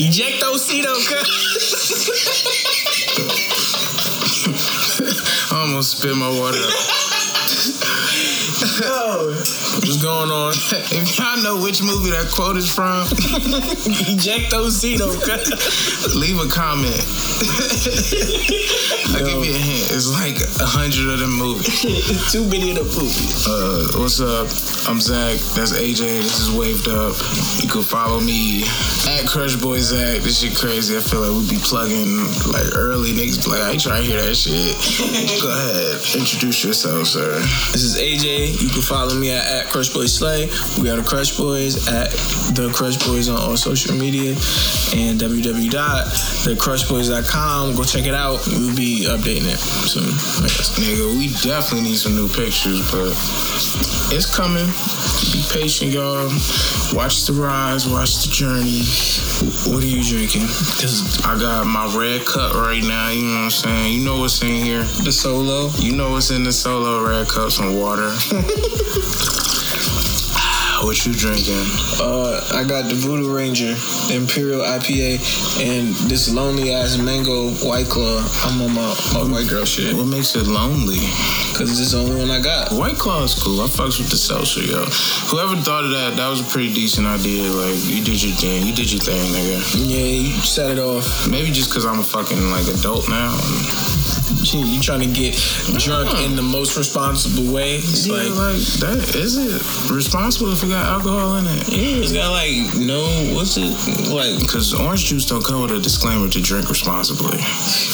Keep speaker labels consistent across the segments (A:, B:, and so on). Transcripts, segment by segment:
A: Ejectocito,
B: I almost spit my water out.
A: Yo, what's going on?
B: If y'all know which movie that quote is from, eject those
A: Ejectocito.
B: leave a comment. I'll give you a hint. It's like a hundred of them movies.
A: Too many of the movie.
B: Uh, what's up? I'm Zach. That's AJ. This is Waved Up. You can follow me at Crush Boy Zach. This shit crazy. I feel like we be plugging like early niggas. Like, I ain't trying to hear that shit. Go ahead. Introduce yourself, sir.
A: This is AJ. You can follow me at, at Crush Boy Slay. We are the Crush Boys at the Crush Boys on all social media and www.thecrushboys.com. Go check it out. We'll be updating it soon.
B: Nigga, we definitely need some new pictures, but it's coming. Be patient, y'all. Watch the rise, watch the journey.
A: What are you drinking?
B: Cause I got my red cup right now, you know what I'm saying? You know what's in here.
A: The solo.
B: You know what's in the solo red cup, some water. what you drinking?
A: Uh, I got the Voodoo Ranger, the Imperial IPA, and this lonely ass mango white claw. I'm on my, my white girl shit.
B: What makes it lonely?
A: Cause it's the only one I got.
B: White Claw is cool. I fucks with the seltzer, yo. Whoever thought of that, that was a pretty decent idea. Like, you did your thing. You did your thing, nigga.
A: Yeah, you set it off.
B: Maybe just because I'm a fucking, like, adult now.
A: You, you trying to get drunk
B: Yeah.
A: in the most responsible way. It's
B: Yeah,
A: like,
B: like, that, is it responsible if it got alcohol in it?
A: yeah, it's got like no, what's it like?
B: Because orange juice don't come with a disclaimer to drink responsibly.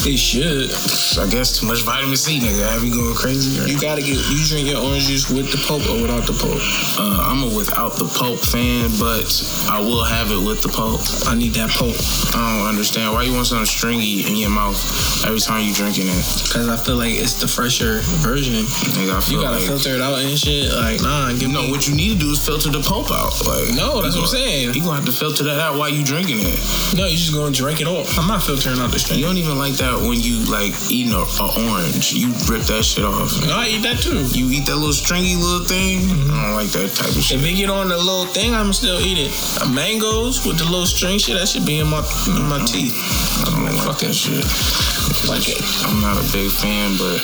A: It should.
B: I guess too much vitamin C, nigga. Have you going crazy? Or?
A: You gotta get. You drink your orange juice with the pulp or without the pulp.
B: Uh, I'm a without the pulp fan, but I will have it with the pulp.
A: I need that pulp
B: I don't understand why you want something stringy in your mouth every time you drinking it.
A: Because I feel like it's the fresher version.
B: Nigga,
A: You gotta
B: like
A: filter it out and shit. Like, nah, give
B: no.
A: me.
B: What you need to do is filter the pulp out. Like
A: No, that's what I'm saying.
B: You gonna have to filter that out while you drinking it.
A: No, you just gonna drink it off. I'm not filtering out the
B: string.
A: You
B: don't even like that when you like eating a, a orange. You rip that shit off.
A: No, I eat that too.
B: You eat that little stringy little thing. I don't like that type of shit.
A: If it get on the little thing, I'm still eat it. Uh, mangoes with the little string shit, that should be in my in my teeth.
B: I don't like
A: Fuck
B: that shit.
A: Like.
B: I'm not a big fan, but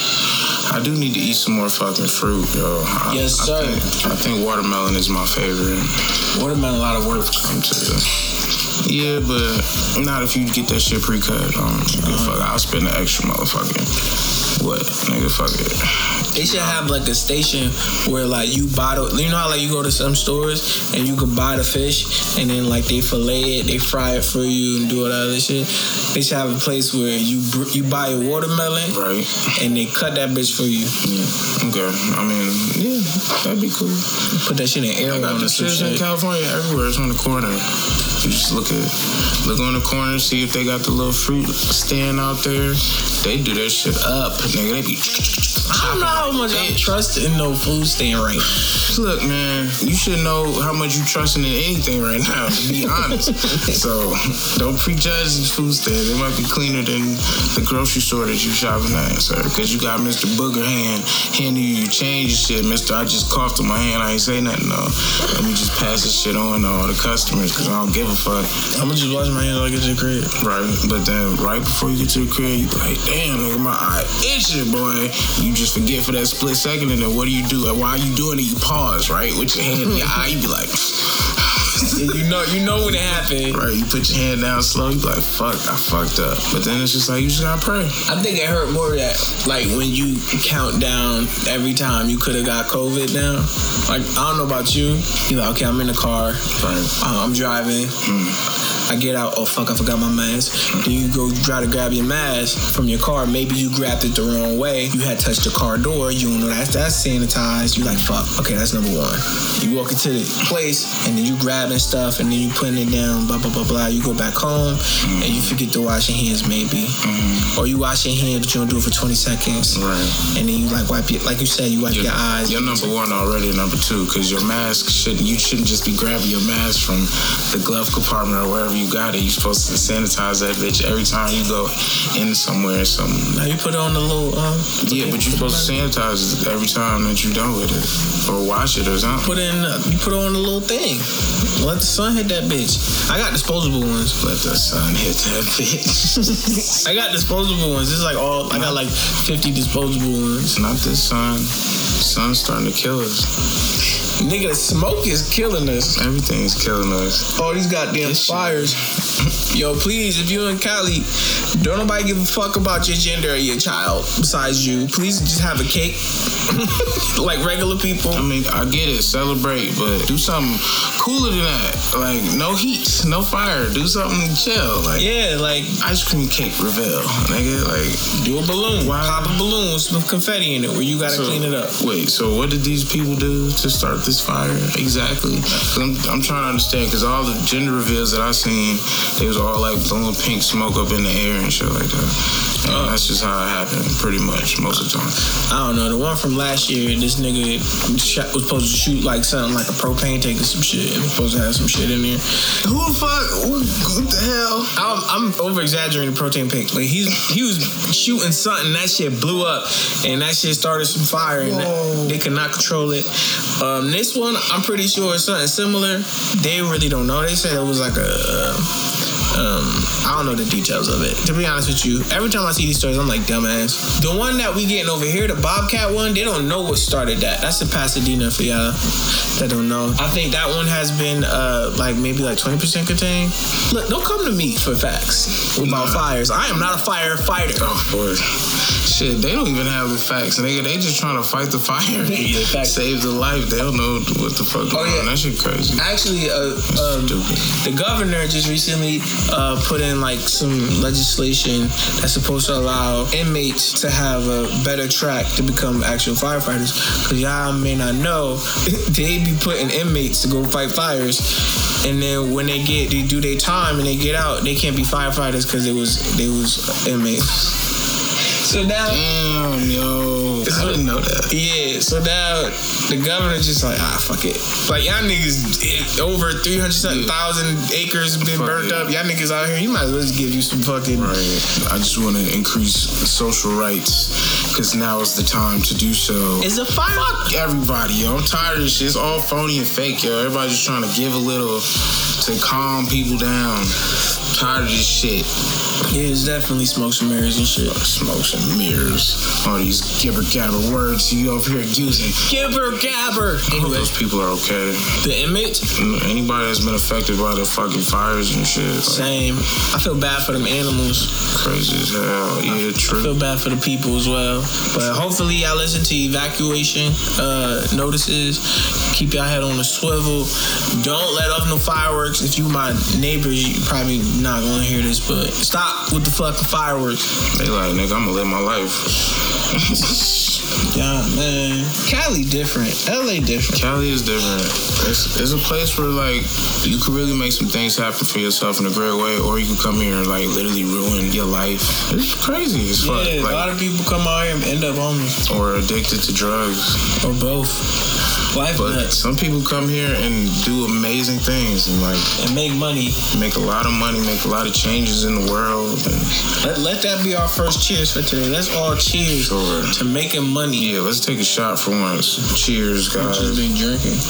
B: I do need to eat some more fucking fruit, yo. I,
A: Yes,
B: I
A: sir.
B: think, I think watermelon is my favorite.
A: Watermelon, a lot of work.
B: Come to yeah, but not if you get that shit pre-cut. Um, fuck. I'll spend the extra motherfucking what, nigga. Fuck it.
A: They should have like a station where like you bottle. you know how like you go to some stores and you can buy the fish and then like they fillet it, they fry it for you and do all that other shit. They should have a place where you you buy a watermelon
B: Right.
A: and they cut that bitch for you.
B: Yeah. Okay. I mean, yeah, that'd be cool.
A: Put that shit in air
B: I got the shit in. California everywhere. It's on the corner. You just look at, look on the corner, see if they got the little fruit stand out there. They do that shit up, nigga. They be.
A: I don't know how much I trust in no food stand right.
B: Look, man, you should know how much you trusting in anything right now, to be honest. so don't prejudge these food stands. They might be cleaner than the grocery store that you shopping at, sir. Because you got Mr. Booger hand handing you your change and shit. Mister, I just coughed in my hand. I ain't say nothing, though. Let me just pass this shit on to all the customers because I don't give a fuck.
A: I'm gonna just wash my hands like it's a crib.
B: Right, but then right before you get to the crib, you be like, damn, nigga, my eye boy. You just forget for that split second, and then what do you do? And while you doing it, you pause, right, with your hand in your eye. You be like,
A: you know, you know when it happened.
B: right, you put your hand down slow. You be like, fuck, I fucked up. But then it's just like you just gotta pray.
A: I think it hurt more that like when you count down every time you could have got COVID now. Like I don't know about you. You like okay, I'm in the car.
B: Right.
A: Uh, I'm driving. I get out. Oh fuck! I forgot my mask. Then you go try to grab your mask from your car. Maybe you grabbed it the wrong way. You had touched the car door. You don't know that's that's sanitized. You like fuck. Okay, that's number one. You walk into the place and then you grabbing stuff and then you putting it down. Blah blah blah blah. You go back home and you forget to wash your hands maybe, mm-hmm. or you wash your hands but you don't do it for 20 seconds.
B: Right.
A: And then you like wipe your like you said you wipe
B: You're,
A: your eyes.
B: you're number one already, number two, because your mask shouldn't. You shouldn't just be grabbing your mask from the glove compartment or wherever you got it, you're supposed to sanitize that bitch every time you go in somewhere or something.
A: Now you put it on the little um.
B: Yeah, but you're supposed to sanitize it every time that you're done with it, or wash it or something.
A: Put in, uh, you put it on the little thing. Let the sun hit that bitch. I got disposable ones.
B: Let the sun hit that bitch.
A: I got disposable ones. It's like all. I got like fifty disposable ones.
B: Not this sun. Sun's starting to kill us.
A: Nigga, the smoke is killing us.
B: Everything's killing us.
A: All these goddamn
B: This
A: fires. Yo, please, if you're in Cali, don't nobody give a fuck about your gender or your child besides you. Please just have a cake. like regular people.
B: I mean, I get it, celebrate, but do something cooler than that. Like, no heat, no fire. Do something chill. Like,
A: Yeah, like
B: ice cream cake reveal, nigga. Like,
A: do a balloon.
B: Wow.
A: Pop a balloon with some confetti in it where you gotta
B: so-
A: clean it up.
B: Wait, so what did these people do to start this fire exactly? I'm, I'm trying to understand because all the gender reveals that I seen, they was all like blowing pink smoke up in the air and shit like that. And
A: Oh.
B: that's just how it happened, pretty much most of the time.
A: I don't know. The one from last year, this nigga shot, was supposed to shoot like something like a propane tank or some shit. It was supposed to have some shit in there.
B: Who the fuck? What the hell?
A: I'm, I'm over exaggerating the protein tank, Like he's he was shooting something that shit blew up, and that shit started some fire, and that-
B: Whoa.
A: they could not control it. Um, this one, I'm pretty sure it's something similar. They really don't know. They said it was like a. Um, I don't know the details of it. To be honest with you, every time I see these stories, I'm like, dumbass. The one that we getting over here, the Bobcat one, they don't know what started that. That's in Pasadena for y'all that don't know. I think that one has been uh, like maybe like 20% contained. Look, don't come to me for facts about
B: Nah.
A: fires. I am not a firefighter.
B: Oh boy. Shit, they don't even have the facts, nigga. They just trying to fight the fire.
A: Yeah.
B: Save the life. They don't know what the fuck going
A: yeah.
B: on. That shit crazy.
A: Actually, uh, um, the governor just recently uh, put in like some legislation that's supposed to allow inmates to have a better track to become actual firefighters. Cause y'all may not know, they be putting inmates to go fight fires, and then when they get they do their time and they get out, they can't be firefighters because they was they was inmates. So now.
B: Damn, yo. I didn't know that.
A: Yeah, so now the governor just like, ah, fuck it. Like, y'all niggas, it, over 300 something thousand acres been
B: Fuck
A: burnt
B: it.
A: up. Y'all niggas out here, you might as well just give you some fucking.
B: Right. I just want to increase social rights because now is the time to do so.
A: Is a fire?
B: Fuck everybody, yo. I'm tired of this shit. It's all phony and fake, yo. Everybody just trying to give a little to calm people down. Tired of this shit.
A: Yeah, it's definitely smoke some mirrors and shit.
B: Smokes and mirrors. All these gibber gabber words you over here using.
A: Gibber gabber.
B: I
A: Anyway,
B: those people are okay.
A: the inmates,
B: Anybody that's been affected by the fucking fires and shit, like,
A: same. I feel bad for them animals.
B: crazy as hell. Yeah,
A: I
B: true.
A: feel bad for the people as well. But hopefully y'all listen to evacuation uh, notices. Keep your head on the swivel. Don't let off no fireworks. If you my neighbors, you probably not gonna hear this, but stop with the fucking fireworks.
B: They like, nigga, I'm gonna live my life.
A: Yeah, man. Cali different. LA different.
B: Cali is different. It's, it's a place where like you can really make some things happen for yourself in a great way, or you can come here and like literally ruin your life. It's crazy as fuck.
A: Yeah, a
B: like,
A: lot of people come out here and end up homeless
B: or addicted to drugs.
A: or both. Life
B: But
A: nuts
B: some people come here and do amazing things and like
A: and make money.
B: make a lot of money, make a lot of changes in the world. And
A: Let, let that be our first cheers for today. Let's all cheers
B: Sure.
A: to making money.
B: yeah, let's take a shot for once. Cheers, guys
A: Just
B: guys.
A: been drinking.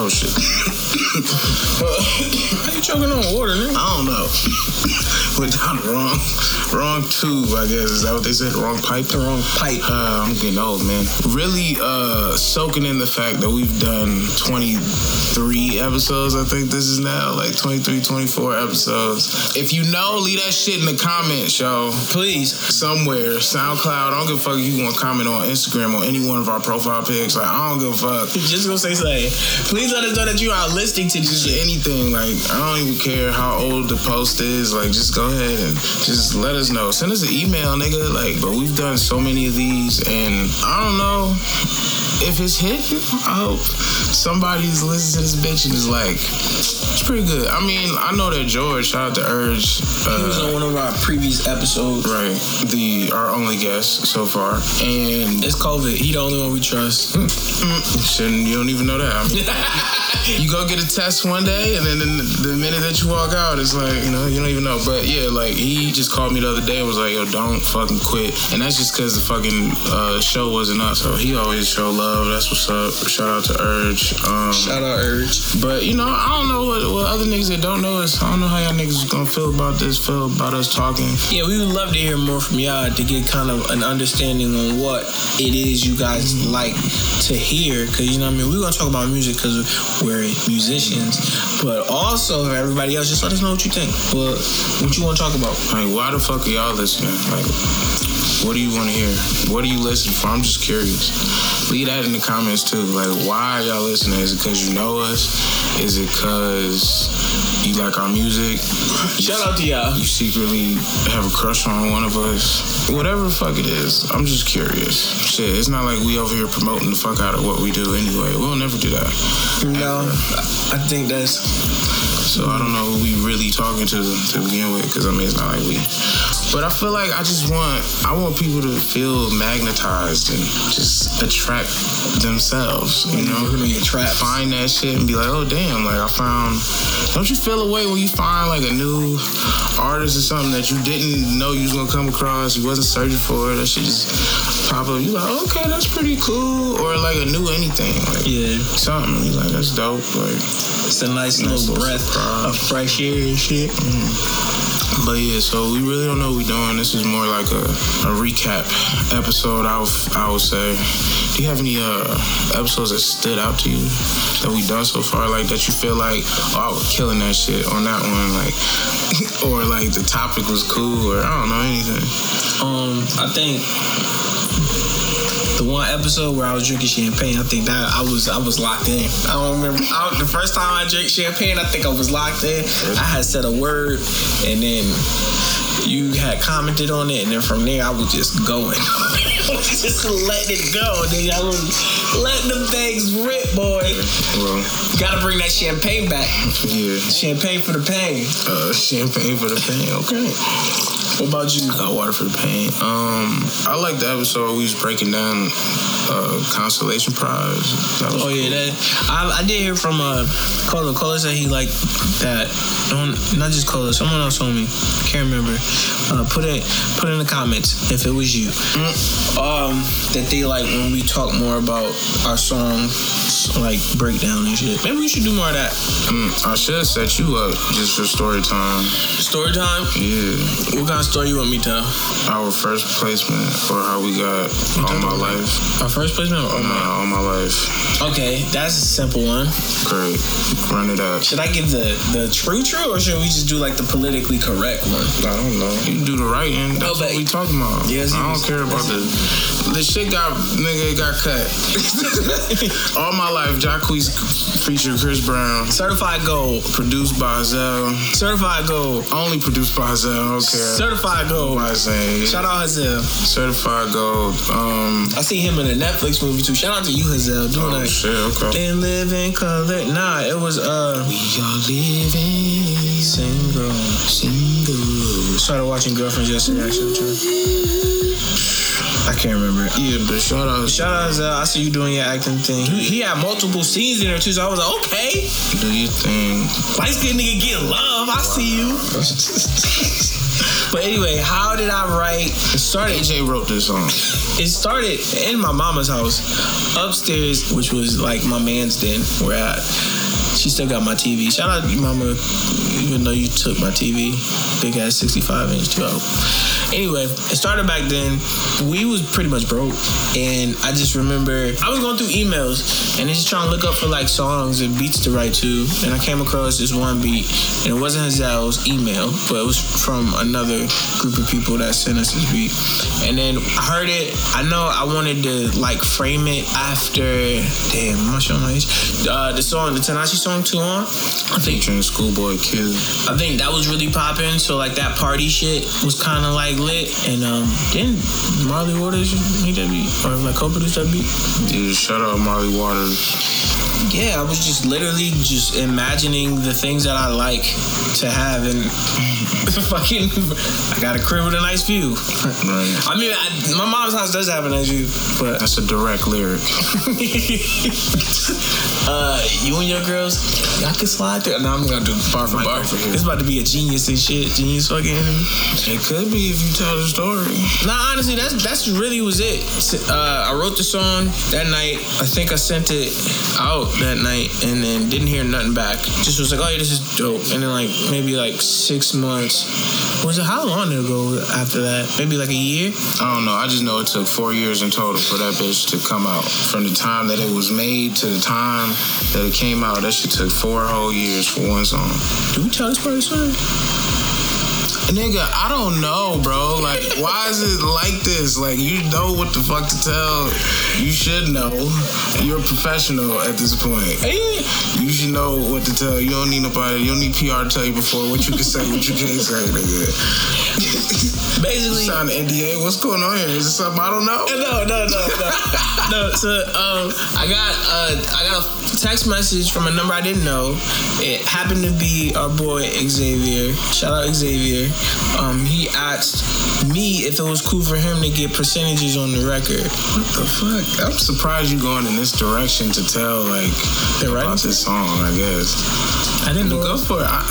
B: Oh shit.
A: You choking on water, nigga?
B: I don't know. Went down the wrong, wrong tube. I guess is that what they said? Wrong pipe.
A: The wrong pipe.
B: Uh, I'm getting old, man. Really uh, soaking in the fact that we've done 23 episodes. I think this is now like 23, 24 episodes. If you know, leave that shit in the comments, yo.
A: Please.
B: Somewhere, SoundCloud. I don't give a fuck if you want to comment on Instagram or any one of our profile pics. Like, I don't give a fuck.
A: Just gonna say something. Please let us know that you are listening to this shit.
B: anything. Like, I don't even care how old the post is. Like, just go ahead and just let us know. Send us an email, nigga. Like, but we've done so many of these, and I don't know if it's hitting. I hope somebody's listening to this bitch and is like, It's pretty good. I mean, I know that George. Shout out to Urge.
A: he was on one of our previous episodes.
B: Right, the our only guest so far, and
A: It's COVID. He the only one we trust.
B: shouldn't you don't even know that. I mean, you go get a test one day, and then the, the minute that you walk out, it's like you know you don't even know. But yeah, like he just called me the other day and was like, "Yo, don't fucking quit," and that's just because the fucking uh, show wasn't up. So he always show love. That's what's up. Shout out to Urge. Um,
A: Shout out Urge.
B: But you know, I don't know what, what other niggas that don't know us. I don't know how y'all niggas is gonna feel about this. Feel about us talking.
A: Yeah, we would love to hear more from y'all to get kind of an understanding on what it is you guys like to hear. Because, you know what I mean? We're to talk about music because we're musicians. But also, for everybody else, just let us know what you think. What, what you want to talk about.
B: Like, why the fuck are y'all listening? Like, what do you want to hear? What are you listening for? I'm just curious. Leave that in the comments too. Like, why are y'all listening? Is it because you know us? Is it because you like our music?
A: Shout out to y'all.
B: You secretly have a crush on one of us? Whatever the fuck it is, I'm just curious. Shit, it's not like we over here promoting the fuck out of what we do anyway. We'll never do that.
A: No, I think that's.
B: So I don't know who we really talking to to begin with, because I mean it's not like we. But I feel like I just want I want people to feel magnetized and just attract themselves. You know,
A: We're gonna
B: find that shit and be like, oh damn, like I found. Don't you feel a way when you find like a new artist or something that you didn't know you was gonna come across, you wasn't searching for it, that shit just pop up. You like, okay, that's pretty cool, or like a new anything, like
A: Yeah,
B: something. You like that's dope, like.
A: it's a nice,
B: Nice
A: little
B: little
A: breath
B: surprise.
A: of fresh air and shit. Mm-hmm.
B: But yeah, so we really don't know what we're doing. This is more like a, a recap episode. I would, I would say. Do you have any uh, episodes that stood out to you that we done so far? Like that you feel like, oh, I was killing that shit on that one, like, or like the topic was cool, or I don't know anything.
A: Um, I think the one episode where I was drinking champagne, I think that I was I was locked in. I don't remember I, the first time I drank champagne. I think I was locked in. I had said a word, and then you had commented on it, and then from there I was just going, just letting it go. Then I was letting the things rip, boy.
B: Well,
A: Got to bring that champagne back.
B: yeah,
A: Champagne for the pain.
B: uh, champagne for the pain. Okay.
A: What about you?
B: I got water for the pain. Um, I like the episode we was breaking down uh, consolation prize. That was
A: Oh yeah, that I, I did hear from uh Cola. Cola said he liked that. Um, not just Cola, someone else told me. Can't remember. Uh, put it put in the comments if it was you. Um, that they like when we talk more about our song like breakdown and shit. Maybe we should do more of that.
B: Mm, I should set you up just for story time.
A: Story time.
B: Yeah,
A: What kind of story you want me to tell?
B: our first placement or how we got all my life.
A: Our first placement. Or, oh my.
B: All my life.
A: Okay, that's a simple one.
B: Great. Run it up.
A: Should I give the the true true or should we just do like the politically correct one?
B: I don't know. You do the right end. That's
A: Oh,
B: what we talking about.
A: Yes,
B: I don't care about the the shit got nigga it got cut. all my life, Jacquees featured Chris Brown.
A: Certified gold.
B: Produced by Zell.
A: Certified gold.
B: Only produced by Zell. Okay.
A: Certified gold.
B: By saying
A: Shout out Hazel.
B: certified gold. Um.
A: I see him in a Netflix movie too. Shout out to you, Hazel, doing
B: Oh
A: that.
B: shit. Okay.
A: And live in color. Nah, it was uh
B: We are living
A: single.
B: single.
A: Started watching Girlfriends yesterday, actually too. I can't remember.
B: Yeah, but shout out.
A: Shout out Hazel. I see you doing your acting thing. He, he had multiple scenes in there too, so I was like, okay,
B: Do your thing.
A: light skinned nigga get love. I see you. But anyway, how did I write? It started.
B: AJ wrote this song.
A: It started in my mama's house, upstairs, which was like my man's den, where I, she still got my TV. Shout out mama, even though you took my TV, big ass 65 inch 12. Anyway, it started back then. We was pretty much broke, and I just remember I was going through emails and just trying to look up for like songs and beats to write to, and I came across this one beat, and it wasn't Hazel's email, but it was from another group of people that sent us this beat, and then I heard it. I know I wanted to like frame it after. Damn, I'm not showing my age. Uh, the song, the Tinashe song, "Too On." I think
B: Featuring Schoolboy Q.
A: I think that was really popping. So like that party shit was kind of like lit. And um, didn't Marley Waters make that beat or like co-produce that beat?
B: Yeah, shout out Marley Waters.
A: yeah, I was just literally just imagining the things that I like to have, and fucking, I got a crib with a nice view.
B: Right.
A: I mean, I, my mom's house does have a nice view, but
B: That's a direct lyric.
A: uh, you and your girls, y'all can slide through. No, I'm gonna do bar for bar. It's about to be a genius and shit. Genius fucking enemy.
B: It could be if you tell the story.
A: Nah, honestly, that's that's really was it. Uh, I wrote the song that night. I think I sent it out that night, and then didn't hear nothing back. Just was like, oh yeah, this is dope. And then like maybe like six months. Was it how long ago after that? Maybe like a year.
B: I don't know. I just know it took four years in total for that bitch to come out. From the time that it was made to the time that it came out, that shit took four whole years for one song.
A: Do we tell this story?
B: Nigga, I don't know, bro. Like, why is it like this? Like, you know what the fuck to tell. You should know. You're a professional at this point. You should know what to tell. You don't need nobody. You don't need PR to tell you before what you can say, what you can't say, nigga.
A: Basically,
B: Sign an NDA. What's going on here? Is it something I don't know?
A: No, no, no, no, no. So, um, I got uh, I got a text message from a number I didn't know. It happened to be our boy Xavier. Shout out Xavier. Um, he asked me if it was cool for him to get percentages on the record.
B: What the fuck? I'm surprised you're going in this direction to tell like
A: The
B: about this song. I guess.
A: I didn't know.
B: Go for it. I,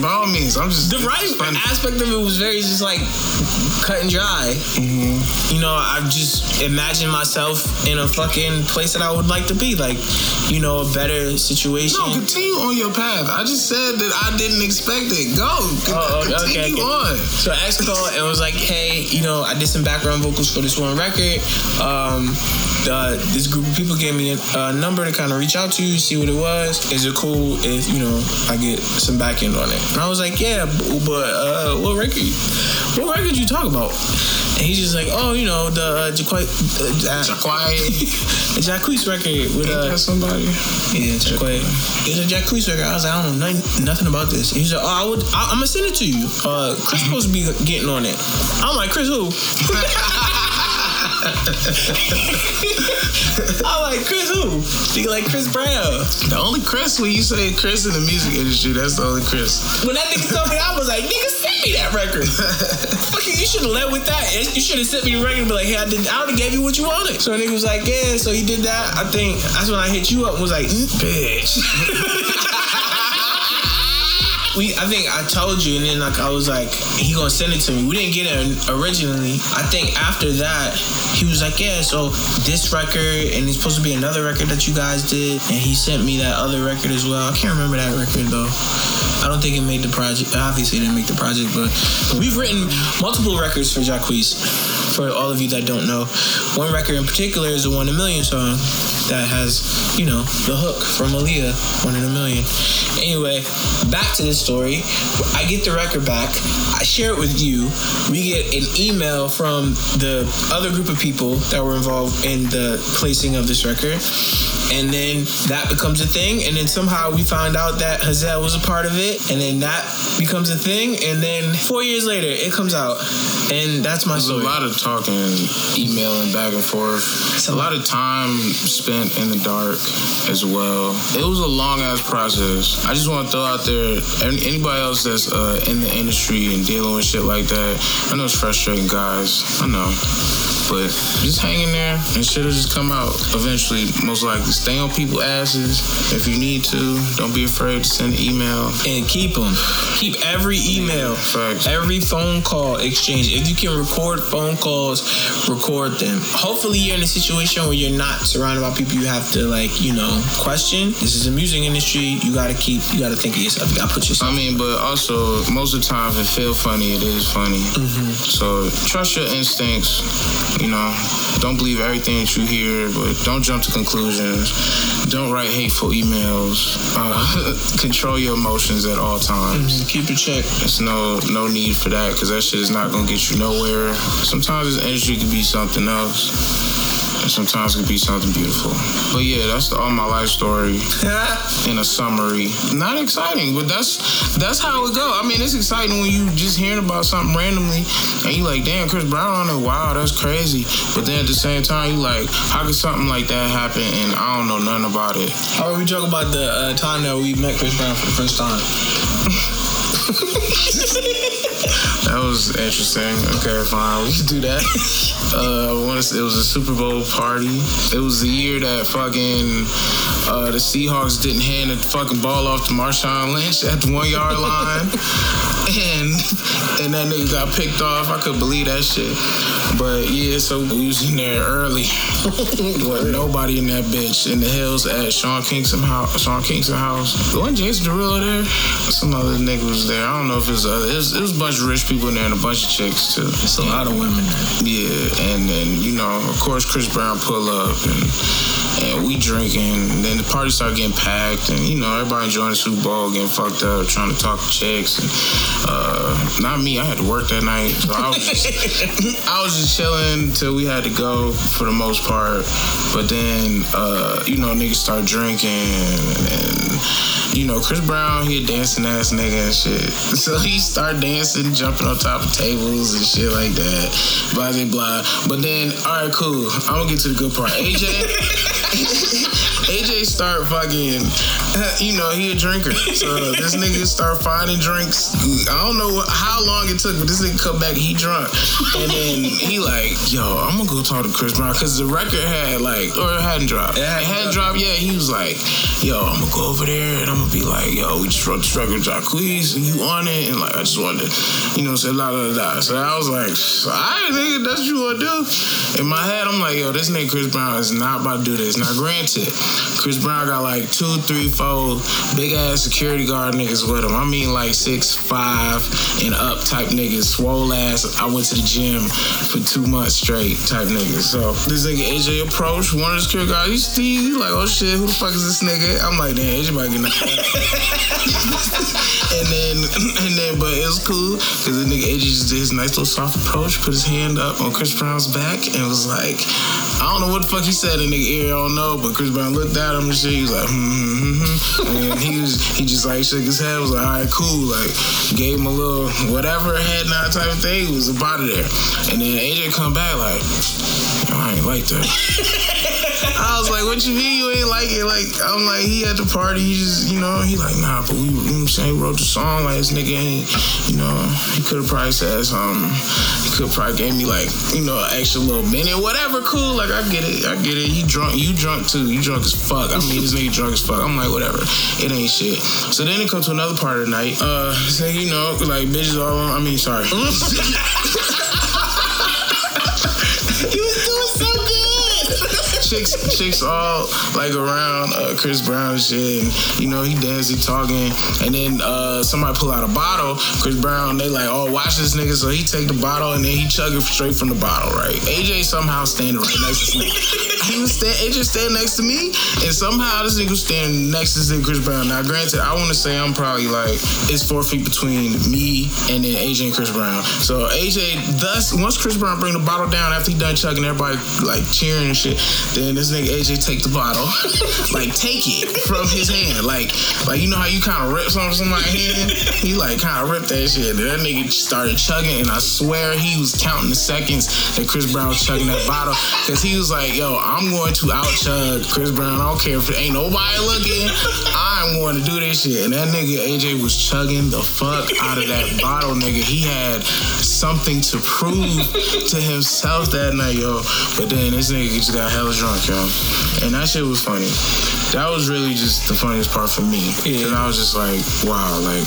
B: by all means, I'm just
A: The writing aspect of it was very just like cut and dry. You know, I just imagine myself in a fucking place that I would like to be, like, you know, a better situation.
B: No, continue on your path. I just said that I didn't expect it. Go.
A: Oh, okay,
B: continue
A: okay.
B: on.
A: So X called and was like, "Hey, you know, I did some background vocals for this one record. Um, uh, this group of people gave me a, a number to kind of reach out to you, see what it was. Is it cool if you know I get some back end on it?" And I was like, "Yeah, but uh, what record? What record you talk about?" And he's just like, "Oh, you know, the uh, Jaquai, uh,
B: Jaquai.
A: record with uh,
B: somebody?
A: yeah, Jaquai. It's a Jacquees record. I was like, I don't know nothing, nothing about this. He's like, oh, I would, I, I'm gonna send it to you. Uh, Chris supposed to be getting on it. I'm like, Chris who? I'm like, Chris who? He like Chris Brown.
B: The only Chris when you say Chris in the music industry, that's the only Chris.
A: When that nigga told me I was like, nigga, send me that record. Fucking, you should have led with that. You should have sent me the record and be like, hey, I did, I already gave you what you wanted. So the nigga was like, yeah. So he did that. I think that's when I hit you up and was like, mm, bitch. we I think I told you, and then like I was like, he gonna send it to me. We didn't get it originally. I think after that, he was like, yeah, so this record, and it's supposed to be another record that you guys did, and he sent me that other record as well. I can't remember that record though. I don't think it made the project. Obviously, it didn't make the project, but we've written multiple records for Jacquees. For all of you that don't know, one record in particular is the One in a Million song that has, you know, the hook from Aaliyah, One in a Million. Anyway, back to this story. I get the record back. I share it with you. We get an email from the other group of people that were involved in the placing of this record. And then that becomes a thing. And then somehow we find out that Hazel was a part of it. And then that becomes a thing. And then four years later, it comes out. And that's my story.
B: There's a lot of talking, emailing back and forth.
A: It's
B: a lot of time spent in the dark as well. It was a long ass process. I just want to throw out there anybody else that's uh, in the industry and dealing with shit like that. I know it's frustrating, guys. I know. But just hang in there and shit'll just come out eventually, most likely. Stay on people's asses if you need to. Don't be afraid to send an email.
A: and keep them. Keep every email,
B: Facts.
A: every phone call exchange. If you can record phone calls, record them. Hopefully, you're in a situation where you're not surrounded by people you have to like, you know, question. This is a music industry. You gotta keep. You gotta think of yourself. You gotta put yourself.
B: I mean, but also most of the time, if it feel funny, it is funny. Mm-hmm. So trust your instincts. You know, don't believe everything that you hear, but don't jump to conclusions. Don't write hateful emails. Uh, control your emotions at all times.
A: Keep it check.
B: There's no no need for that because that shit is not gonna get you nowhere. Sometimes this industry could be something else. Sometimes it can be something beautiful. But yeah, that's the, all my life story in a summary. Not exciting, but that's that's how it go. I mean, it's exciting when you just hearing about something randomly and you like, damn, Chris Brown on it. Wow, that's crazy. But then at the same time, you like, how could something like that happen? And I don't know nothing about it.
A: How about we talk about the uh, time that we met Chris Brown for the first time?
B: Was interesting. Okay, fine. We can do that. Uh, once it was a Super Bowl party. It was the year that fucking uh, the Seahawks didn't hand the fucking ball off to Marshawn Lynch at the one yard line, and and that nigga got picked off. I couldn't believe that shit. But yeah, so we was in there early. Wasn't nobody in that bitch in the hills at Sean Kingston house. Sean Kingston house. Wasn't Jason Derulo there? Some other nigga was there. I don't know if it was other. It was, it was a bunch of rich people in there and a bunch of chicks too.
A: It's a lot of women there.
B: Yeah, and then you know, of course, Chris Brown pull up and and we drinking. And then the party started getting packed, and you know, everybody enjoying the Super Bowl, getting fucked up, trying to talk to chicks. And uh, not me, I had to work that night, so I was just I was just chilling till we had to go for the most part. But then uh, you know, niggas start drinking and. You know, Chris Brown, he a dancing ass nigga and shit. So he start dancing, jumping on top of tables and shit like that. Blah, blah, blah. But then, all right, cool. I'm gonna get to the good part. AJ, AJ start fucking, you know, he a drinker. So this nigga start finding drinks. I don't know what, how long it took, but this nigga come back, he drunk. And then he like, yo, I'm gonna go talk to Chris Brown. Cause the record had like, or it hadn't dropped. It hadn't dropped yet. He was like, yo, I'm gonna go over there and I'm gonna be like, yo, we just wrote the record, Jacquees, and you on it. And like, I just wanted to, you know, say la la la. So I was like, all right, nigga, that's what you wanna do. In my head, I'm like, yo, this nigga Chris Brown is not about to do this. Now, granted, Chris Brown got like two, three, big ass security guard niggas with him. I mean, like six, five, and up type niggas, swole ass. I went to the gym for two months straight type niggas. So this nigga AJ approached one of the security guards. He Steve, he like, oh shit, who the fuck is this nigga? I'm like, damn, AJ might get and then, and then, but it was cool because the nigga AJ just did his nice little soft approach, put his hand up on Chris Brown's back, and was like, I don't know what the fuck he said in the ear, I don't know, but Chris Brown looked at him and shit. He was like, hmm, and he was, he just like shook his head, was like, all right, cool, like gave him a little whatever head nod type of thing. He was about it there, and then AJ come back like, I ain't like that. I was like, what you mean you ain't like it? Like, I'm like, he at the party, he just, you know, he like, nah, but we, you know what I'm saying, he wrote the song, like, this nigga ain't, you know, he could have probably said something. He could probably gave me, like, you know, an extra little minute, whatever, cool, like, I get it, I get it. He drunk, you drunk too, you drunk as fuck. I mean, this nigga drunk as fuck. I'm like, whatever, it ain't shit. So then it comes to another part of the night, uh, say, you know, like, bitches all on, I mean, sorry. chicks, chicks all like around uh, Chris Brown shit. And, you know, he dancing, talking, and then uh, somebody pull out a bottle. Chris Brown, they like, oh, watch this nigga. So he take the bottle and then he chug it straight from the bottle, right? AJ somehow standing right next to me. he was stand, AJ standing next to me, and somehow this nigga standing next to Chris Brown. Now, granted, I want to say I'm probably like it's four feet between me and then AJ and Chris Brown. So AJ, thus once Chris Brown bring the bottle down after he done chugging, everybody like cheering and shit. Then this nigga AJ take the bottle, like take it from his hand, like like you know how you kind of rip something from my hand. He like kind of ripped that shit. Then that nigga started chugging, and I swear he was counting the seconds that Chris Brown was chugging that bottle, cause he was like, yo, I'm going to out chug Chris Brown. I don't care if ain't nobody looking. I'm going to do this shit. And that nigga AJ was chugging the fuck out of that bottle, nigga. He had something to prove to himself that night, yo. But then this nigga just got hella drunk, And that shit was funny. That was really just the funniest part for me.
A: Yeah.
B: And I was just like, wow, like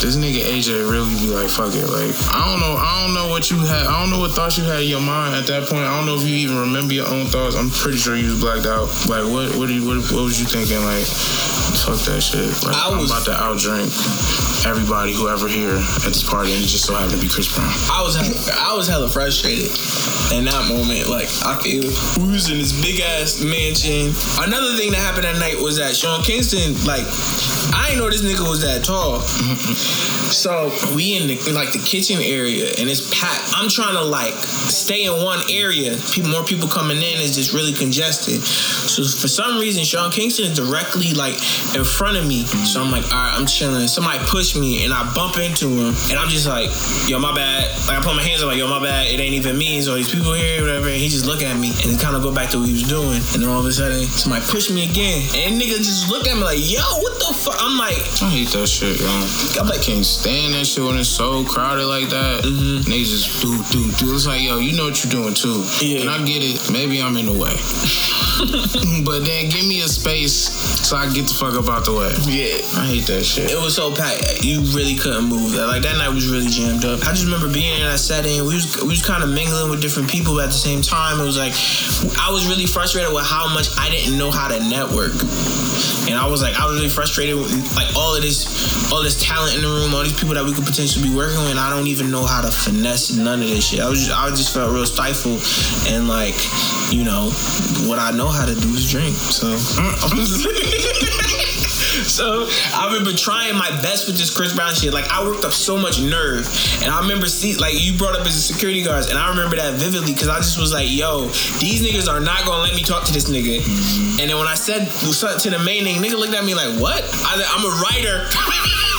B: this nigga AJ really be like, fuck it. Like, I don't know, I don't know what you had, I don't know what thoughts you had in your mind at that point. I don't know if you even remember your own thoughts. I'm pretty sure you was blacked out. Like, what, what, you, what, what was you thinking? Like, fuck that shit. Like,
A: I
B: I'm
A: was-
B: about to out drink everybody, whoever here at this party, and it just so happened to be Chris Brown.
A: I was hella, I was hella frustrated in that moment. Like I feel we was in this big ass mansion. Another thing that happened that night was that Sean Kingston, like I didn't know this nigga was that tall. so we in the, like the kitchen area and it's packed. I'm trying to like stay in one area. People, more people coming in is just really congested. So for some reason, Sean Kingston is directly like in front of me. So I'm like, all right, I'm chilling. Somebody push me and I bump into him and I'm just like, yo, my bad. Like I put my hands up, like, yo, my bad. It ain't even me. So these people here, whatever. And he just look at me and kind of go back to what he was doing. And then all of a sudden, somebody pushed me again. And nigga just look at me like, yo, what the fuck? I'm like,
B: I hate that shit, yo.
A: I'm like, I
B: can't stand that shit when it's so crowded like that.
A: Mm-hmm.
B: Niggas just do, do, do. It's like, yo, you know what you're doing too.
A: Yeah.
B: And I get it. Maybe I'm in the way. but then give me a space so I get the fuck up out the way.
A: Yeah.
B: I hate that shit.
A: It was so packed you really couldn't move. Like that night was really jammed up. I just remember being in that setting. We was we was kind of mingling with different people at the same time. It was like I was really frustrated with how much I didn't know how to network, and I was like I was really frustrated with like all of this all this talent in the room, all these people that we could potentially be working with. I don't even know how to finesse none of this shit. I was just, I just felt real stifled and like you know what I know how to do is drink. So. So I remember trying my best with this Chris Brown shit. Like I worked up so much nerve, and I remember see like you brought up as a security guards, and I remember that vividly because I just was like, "Yo, these niggas are not gonna let me talk to this nigga." And then when I said to the main nigga, nigga looked at me like, "What?" I "I'm a writer."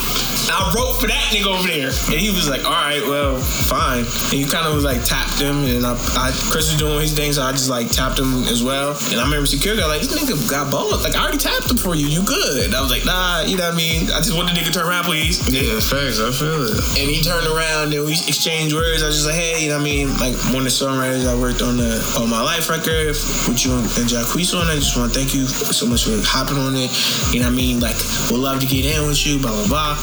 A: I wrote for that nigga over there, and he was like, "All right, well, fine." And you kind of was like tapped him, and I, I, Chris was doing his thing, so I just like tapped him as well. And I remember security guy like, "This nigga got balls. Like I already tapped him for you. You good?" I was like, "Nah, you know what I mean? I just want the nigga to turn around, please."
B: Yeah, facts. I feel it.
A: And he turned around and we exchanged words. I was just like, hey, you know what I mean? Like one of the songwriters I worked on the On My Life record with you and Jacquees on it. I just want to thank you so much for hopping on it. You know what I mean? Like, would love to get in with you, blah, blah, blah.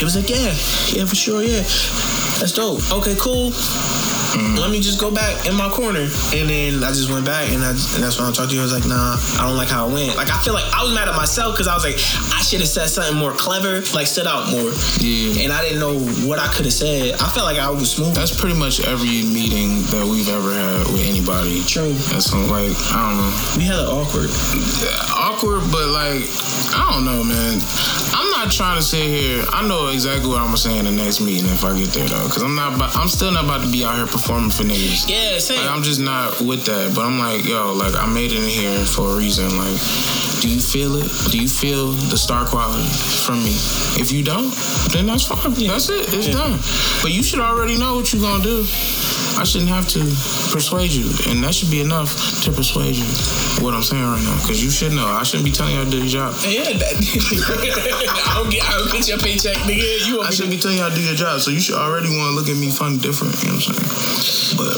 A: He was like, yeah, yeah, for sure, yeah. That's dope. Okay, cool. Mm-hmm. Let me just go back in my corner. And then I just went back and, I, and that's when I talked to you. I was like, nah, I don't like how it went. Like, I feel like I was mad at myself because I was like, I should have said something more clever, like stood out more.
B: Yeah.
A: And I didn't know what I could have said. I felt like I was smooth.
B: That's pretty much every meeting that we've ever had with anybody.
A: True.
B: That's like, I don't know.
A: We had it awkward.
B: awkward, but like I don't know, man. I'm not trying to sit here. I know exactly what I'm gonna say in the next meeting if I get there though, because I'm not. About, I'm still not about to be out here performing for niggas.
A: Yeah, same.
B: Like, I'm just not with that. But I'm like, yo, like I made it in here for a reason. Like, do you feel it? Do you feel the star quality from me? If you don't, then that's fine. That's it. It's
A: Yeah.
B: done. But you should already know what you're gonna do. I shouldn't have to persuade you, and that should be enough to persuade you. What I'm saying right now, because you should know. I shouldn't be telling you how to do your job.
A: yeah, that, I don't get. I don't get your paycheck, nigga. You
B: I shouldn't be telling you how to do your job, so you should already want to look at me funny different. You know what I'm saying? But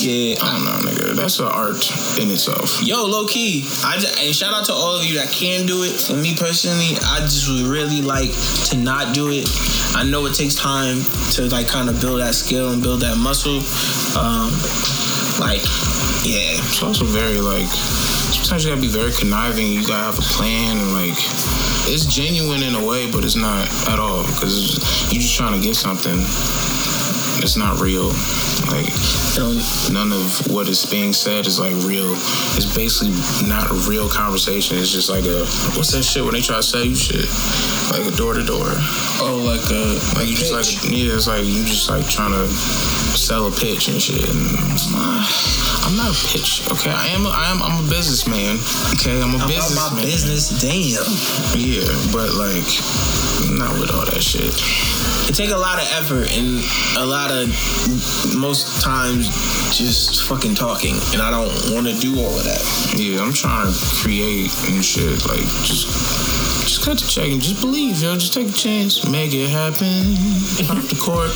A: Yeah.
B: I don't know, nigga. That's an art in itself.
A: Yo, low key. I just, and shout out to all of you that can do it. For me personally, I just would really like to not do it. I know it takes time to like kind of build that skill and build that muscle. Um, like, yeah,
B: It's also very like sometimes you gotta be very conniving. You gotta have a plan and like it's genuine in a way, but it's not at all because you're just trying to get something. It's not real. Like none of what is being said is like real. It's basically not a real conversation. It's just like a what's that shit when they try to sell you shit, like a door to door.
A: oh, like a
B: Like you just like yeah, it's like you just like trying to sell a pitch and shit. And I'm not a pitch. Okay, I am. I am. I'm a businessman. Okay, I'm a
A: about
B: businessman.
A: my business. Damn.
B: Yeah, but like not with all that shit.
A: It take a lot of effort and a lot of most times just fucking talking, and I don't want to do all of that.
B: Yeah, I'm trying to create and shit. Like just. Just cut the check and just believe, yo. Just take a chance, make it happen. Pop the cork.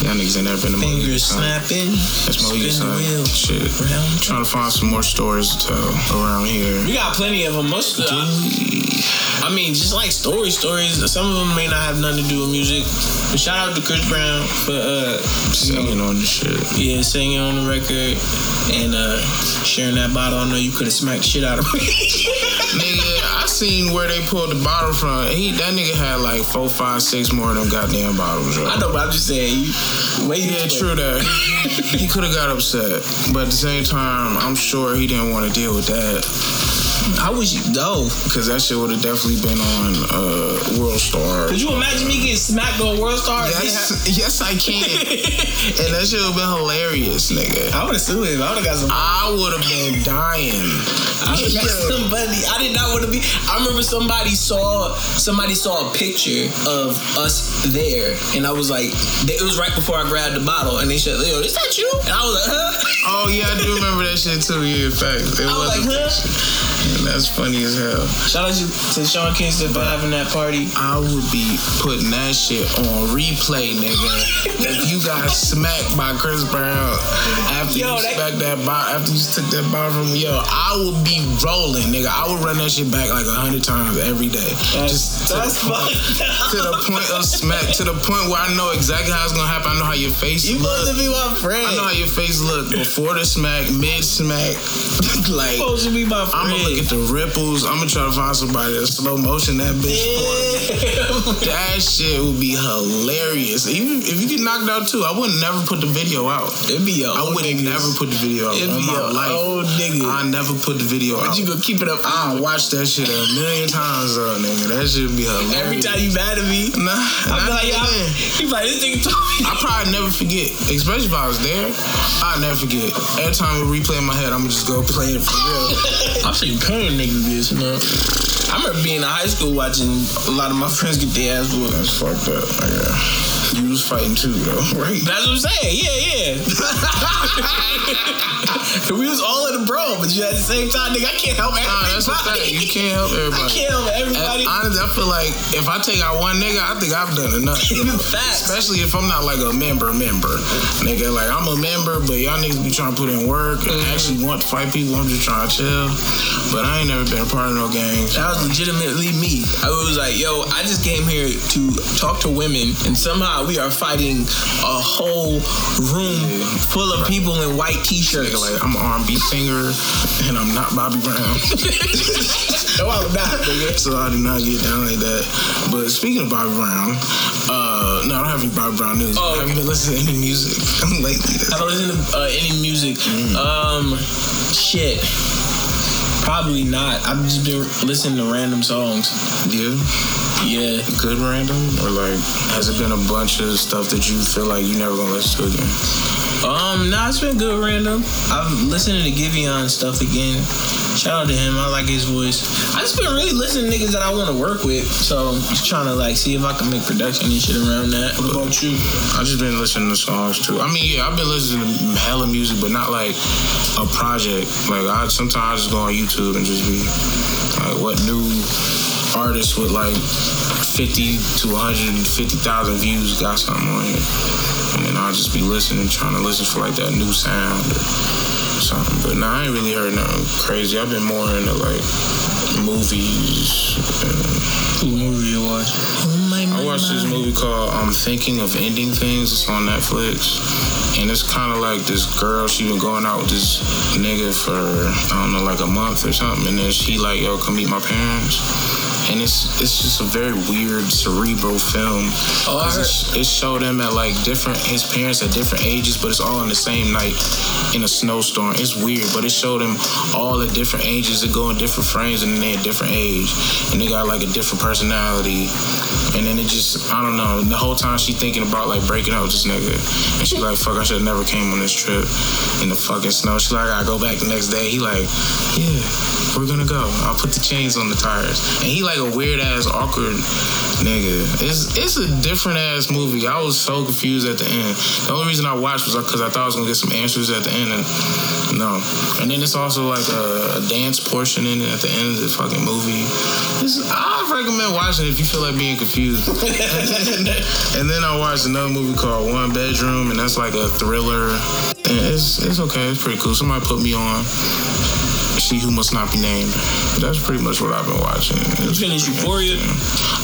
B: Y'all niggas ain't never been to
A: Fingers
B: Sun.
A: snapping,
B: That's
A: spin the
B: Sun.
A: wheel.
B: Shit.
A: Round.
B: Trying to find some more stories to tell around here.
A: We got plenty of them. Most of
B: Do we?
A: a I mean, just like story stories. Some of them may not have nothing to do with music. But shout out to Chris Brown for uh
B: Singing on the shit.
A: yeah singing on the record and uh sharing that bottle. I know you could have smacked shit out of me.
B: Nigga, I seen where they pulled the bottle from. He that nigga had like four, five, six more of them goddamn bottles.
A: I know, but I'm just saying. You, wait,
B: Yeah, true that. he could have got upset, but at the same time, I'm sure he didn't want to deal with that
A: I wish you go.
B: because that shit would have definitely been on uh, World Star.
A: Could you imagine me getting smacked on World Star?
B: Yes, yes, I can. and that shit would have been hilarious, nigga.
A: I would have sued him. I would have got some.
B: I would have been dying.
A: I would have got somebody. I did not want to be. I remember somebody saw somebody saw a picture of us there, and I was like, it was right before I grabbed the bottle, and they said, "Yo, is that you?" And I was like, "Huh."
B: Oh yeah, I do remember that shit too. Yeah, in fact, it
A: I was
B: was.
A: like, huh?
B: And that's funny as hell.
A: Shout out to, Sean Kingston for having that party.
B: I would be putting that shit on replay, nigga. if you got smacked by Chris Brown after
A: Yo,
B: you
A: that-
B: smacked that ball, after you took that ball from me, yo, I would be rolling, nigga. I would run that shit back like a hundred times every day. Just to,
A: That's
B: the point, to the point of smack, to the point where I know exactly how it's gonna happen. I know how your face
A: You supposed to be my friend.
B: I know how your face look before the smack, mid smack, like.
A: You supposed to be my friend.
B: I'm gonna look at the ripples. I'm gonna try to find somebody to slow motion that bitch for me. That shit would be hilarious. Even if you get knocked out too, I would never put the video out.
A: It'd be your
B: I would
A: niggas.
B: never put the video out
A: It'd
B: on
A: be
B: my life.
A: old nigga.
B: I never put the video
A: But
B: out.
A: you gonna keep it up.
B: I watched that shit a million times, though, nigga. That shit be hilarious.
A: Every time you mad at me,
B: nah,
A: I'm like, yo,
B: then.
A: like, this nigga told me.
B: I probably never forget, especially if I was there. I'd never forget. Every time it replay in my head, I'm gonna just go play it for real.
A: I'm saying you know. I remember being in high school watching a lot of my friends get their ass whooped.
B: That's fucked up. Nigga. You was fighting too, though, right?
A: That's what I'm saying. Yeah, yeah. we was all in the bro, but you at the same time, nigga, I can't help
B: Nah,
A: everybody.
B: that's a fact. You can't help everybody.
A: I can't help everybody.
B: And honestly, I feel like if I take out one nigga, I think I've done enough.
A: Facts.
B: Especially if I'm not like a member, member. Nigga, like I'm a member, but y'all niggas be trying to put in work and
A: Mm-hmm.
B: actually want to fight people. I'm just trying to chill. But I ain't never been a part of no gangs.
A: That was legitimately me. I was like, yo, I just came here to talk to women, and somehow we are fighting a whole room full of people in white t-shirts.
B: Like I'm an R&B singer and I'm not Bobby Brown.
A: no, I'm not, nigga.
B: so I do not get down like that. But speaking of Bobby Brown, uh, no, I don't have any Bobby Brown news.
A: Oh,
B: I haven't
A: okay.
B: been listening to any music lately.
A: I don't listen to uh, any music.
B: Mm.
A: Um, shit. Probably not. I've just been listening to random songs.
B: Yeah.
A: Yeah.
B: good random or like has it been a bunch of stuff that you feel like you never gonna listen to again?
A: Um, nah, it's been good random. I've listening to Giveon stuff again. Shout out to him. I like his voice. I just been really listening to niggas that I want to work with. So I'm just trying to like see if I can make production and shit around that. What about you?
B: I just been listening to songs too. I mean, yeah, I've been listening to hella music, but not like a project. Like I sometimes I just go on YouTube and just be like, what new artist with like fifty to one hundred and fifty thousand views got something on here, and then I'll just be listening, trying to listen for like that new sound or something. But nah, I ain't really heard nothing crazy. I've been more into like movies. And,
A: What movie you watch? Oh my
B: I watched this movie called I'm Thinking of Ending Things. It's on Netflix. And it's kind of like this girl, she been going out with this nigga for, I don't know, like a month or something. And then she like, yo, come meet my parents. And it's it's just a very weird, cerebral film.
A: Oh, I
B: it's- it showed him at like different, his parents at different ages, but it's all in the same night in a snowstorm. It's weird, but it showed him all at different ages. They go in different frames and they at different age. And they got like a different personality. And then it just, I don't know. The whole time she thinking about like breaking up with this nigga. And she like, fuck, I should have never came on this trip in the fucking snow. She like, I go back the next day. He like, yeah, we're gonna go. I'll put the chains on the tires. And he like a weird ass, awkward nigga. It's it's a different ass movie. I was so confused at the end. The only reason I watched was because I thought I was gonna get some answers at the end, and no. And then it's also like a, a dance portion in it at the end of the fucking movie. It's, I recommend watching it if you feel like being confused. and then I watched another movie called One Bedroom, and that's like a thriller. And it's it's okay. It's pretty cool. Somebody put me on. She Who Must Not Be Named. That's pretty much what I've been watching.
A: You finished Euphoria?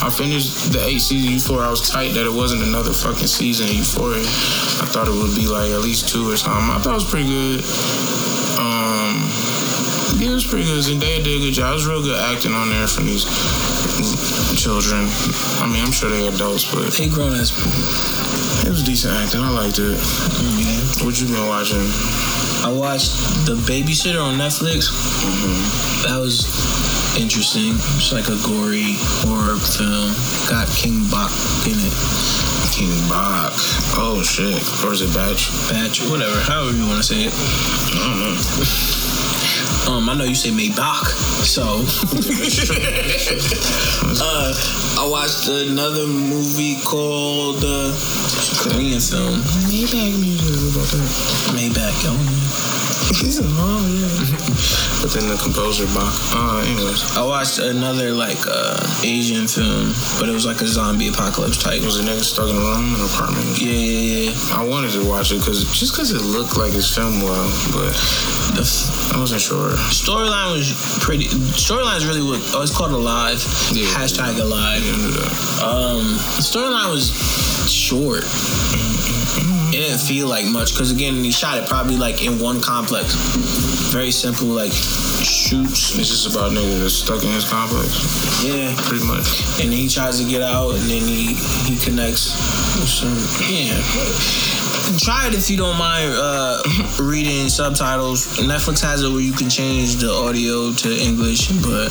B: I finished the eight season Euphoria. I was tight that it wasn't another fucking season of Euphoria. I thought it would be like at least two or something. I thought it was pretty good. Um, yeah, it was pretty good. Zendaya did a good job. It was real good acting on there from these children. I mean, I'm sure they're adults, but
A: They grown as
B: it was decent acting. I liked it. What you been watching?
A: I watched The Babysitter on Netflix. That was interesting. It's like a gory horror film. Got King Bach in it.
B: King Bach. Oh shit. Or is it Batch?
A: Batch, whatever, however you want to say it.
B: I don't know.
A: Um, I know you say Maybach, so. uh, I watched another movie called uh, Korean film
B: Maybach music. What about that?
A: Maybach. Oh,
B: He's a oh yeah. but then the composer Bach. Uh, anyways,
A: I watched another like uh, Asian film, but it was like a zombie apocalypse type.
B: was a nigga stuck in a room in an apartment.
A: Yeah, yeah, yeah.
B: I wanted to watch it because just because it looked like it's filmed well, but
A: The f-
B: I wasn't sure.
A: storyline was pretty. Storyline's really what. Oh, it's called Alive.
B: Yeah.
A: Hashtag Alive.
B: I ended up.
A: Um, the storyline was short. It didn't feel like much because again, he shot it probably like in one complex. Very simple, like shoots.
B: It's just about nigga that's stuck in his complex,
A: Yeah,
B: pretty much.
A: and then he tries to get out, and then he he connects with some. Yeah. Try it if you don't mind uh, reading subtitles. Netflix has it where you can change the audio to English, but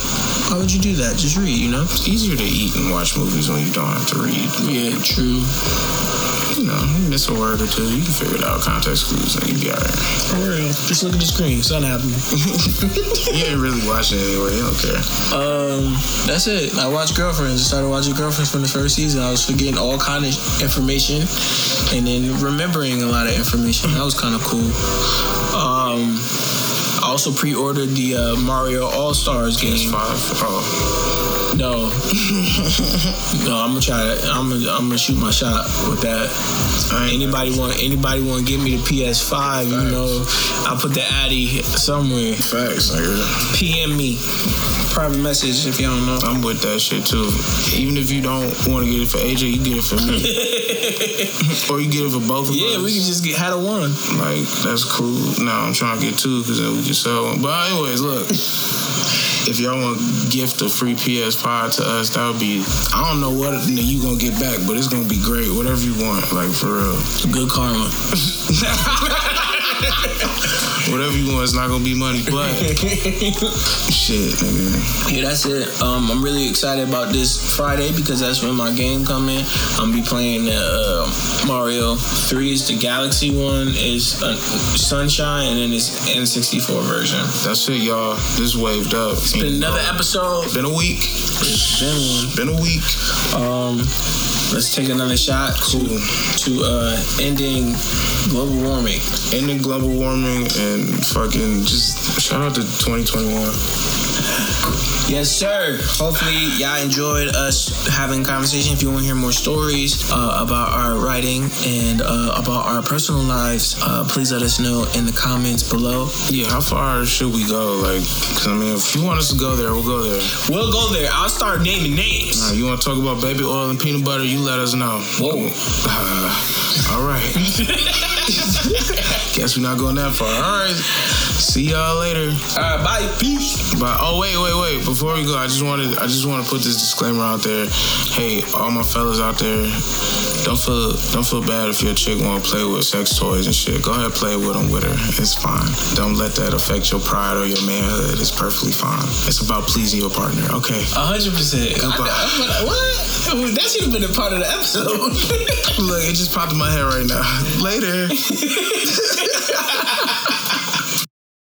A: why would you do that? Just read, you know?
B: It's easier to eat and watch movies when you don't have to read.
A: Yeah, true.
B: You know, you miss a word or two, you can figure it out. Context clues, and you be alright.
A: For real. Just look at the screen. Something happened.
B: You ain't really watching it anyway. You don't care.
A: Um, that's it. I watched Girlfriends. I started watching Girlfriends from the first season. I was forgetting all kind of information, and then remembering a lot of information. That was kind of cool. Um, I also pre-ordered the uh, Mario All Stars game.
B: five. Oh,
A: No, no, I'm gonna try. To, I'm gonna, I'm gonna shoot my shot with that.
B: I
A: Anybody want? Anybody want to give me the PS5? You know, I'll put the Addy somewhere.
B: facts, nigga.
A: PM me, private message if you don't know.
B: I'm with that shit too. Even if you don't want to get it for AJ, you get it for me, or you get it for both of
A: Yeah,
B: us.
A: Yeah, we can just get had a one.
B: Like that's cool. Now I'm trying to get two because then we can sell one. But anyways, look. If y'all want to gift a free PS5 to us, that would be I don't know what you gonna get back, but it's gonna be great. Whatever you want, like for real.
A: Good karma.
B: Whatever you want, it's not gonna be money, but shit, nigga.
A: Yeah, that's it. Um, I'm really excited about this Friday because that's when my game come in. I'm be playing the uh, Mario 3 is the Galaxy one, is uh, Sunshine, and then it's N64 version.
B: That's it, y'all. This waved up. It's
A: Been another episode.
B: Been a week.
A: Been one.
B: Been a week.
A: Um, let's take another shot
B: Cool.
A: to uh, ending global warming.
B: Ending global warming and fucking just shout out to 2021.
A: Yes, sir. Hopefully, y'all enjoyed us having a conversation. If you want to hear more stories uh, about our writing and uh, about our personal lives, uh, please let us know in the comments below.
B: Yeah, how far should we go? Like, cause I mean, if you want us to go there, we'll go there.
A: We'll go there. I'll start naming names.
B: Uh, you want to talk about baby oil and peanut butter? You let us know.
A: Whoa.
B: Uh, all right. Guess we're not going that far. All right. See y'all later.
A: All right, bye. Peace.
B: But oh wait, wait, wait! Before we go, I just wanted I just want to put this disclaimer out there. Hey, all my fellas out there, don't feel don't feel bad if your chick want to play with sex toys and shit. Go ahead, play with them with her. It's fine. Don't let that affect your pride or your manhood. It's perfectly fine. It's about pleasing your partner. Okay.
A: A hundred percent.
B: Goodbye.
A: What? That should have been a part of the episode.
B: Look, it just popped in my head right now. Later.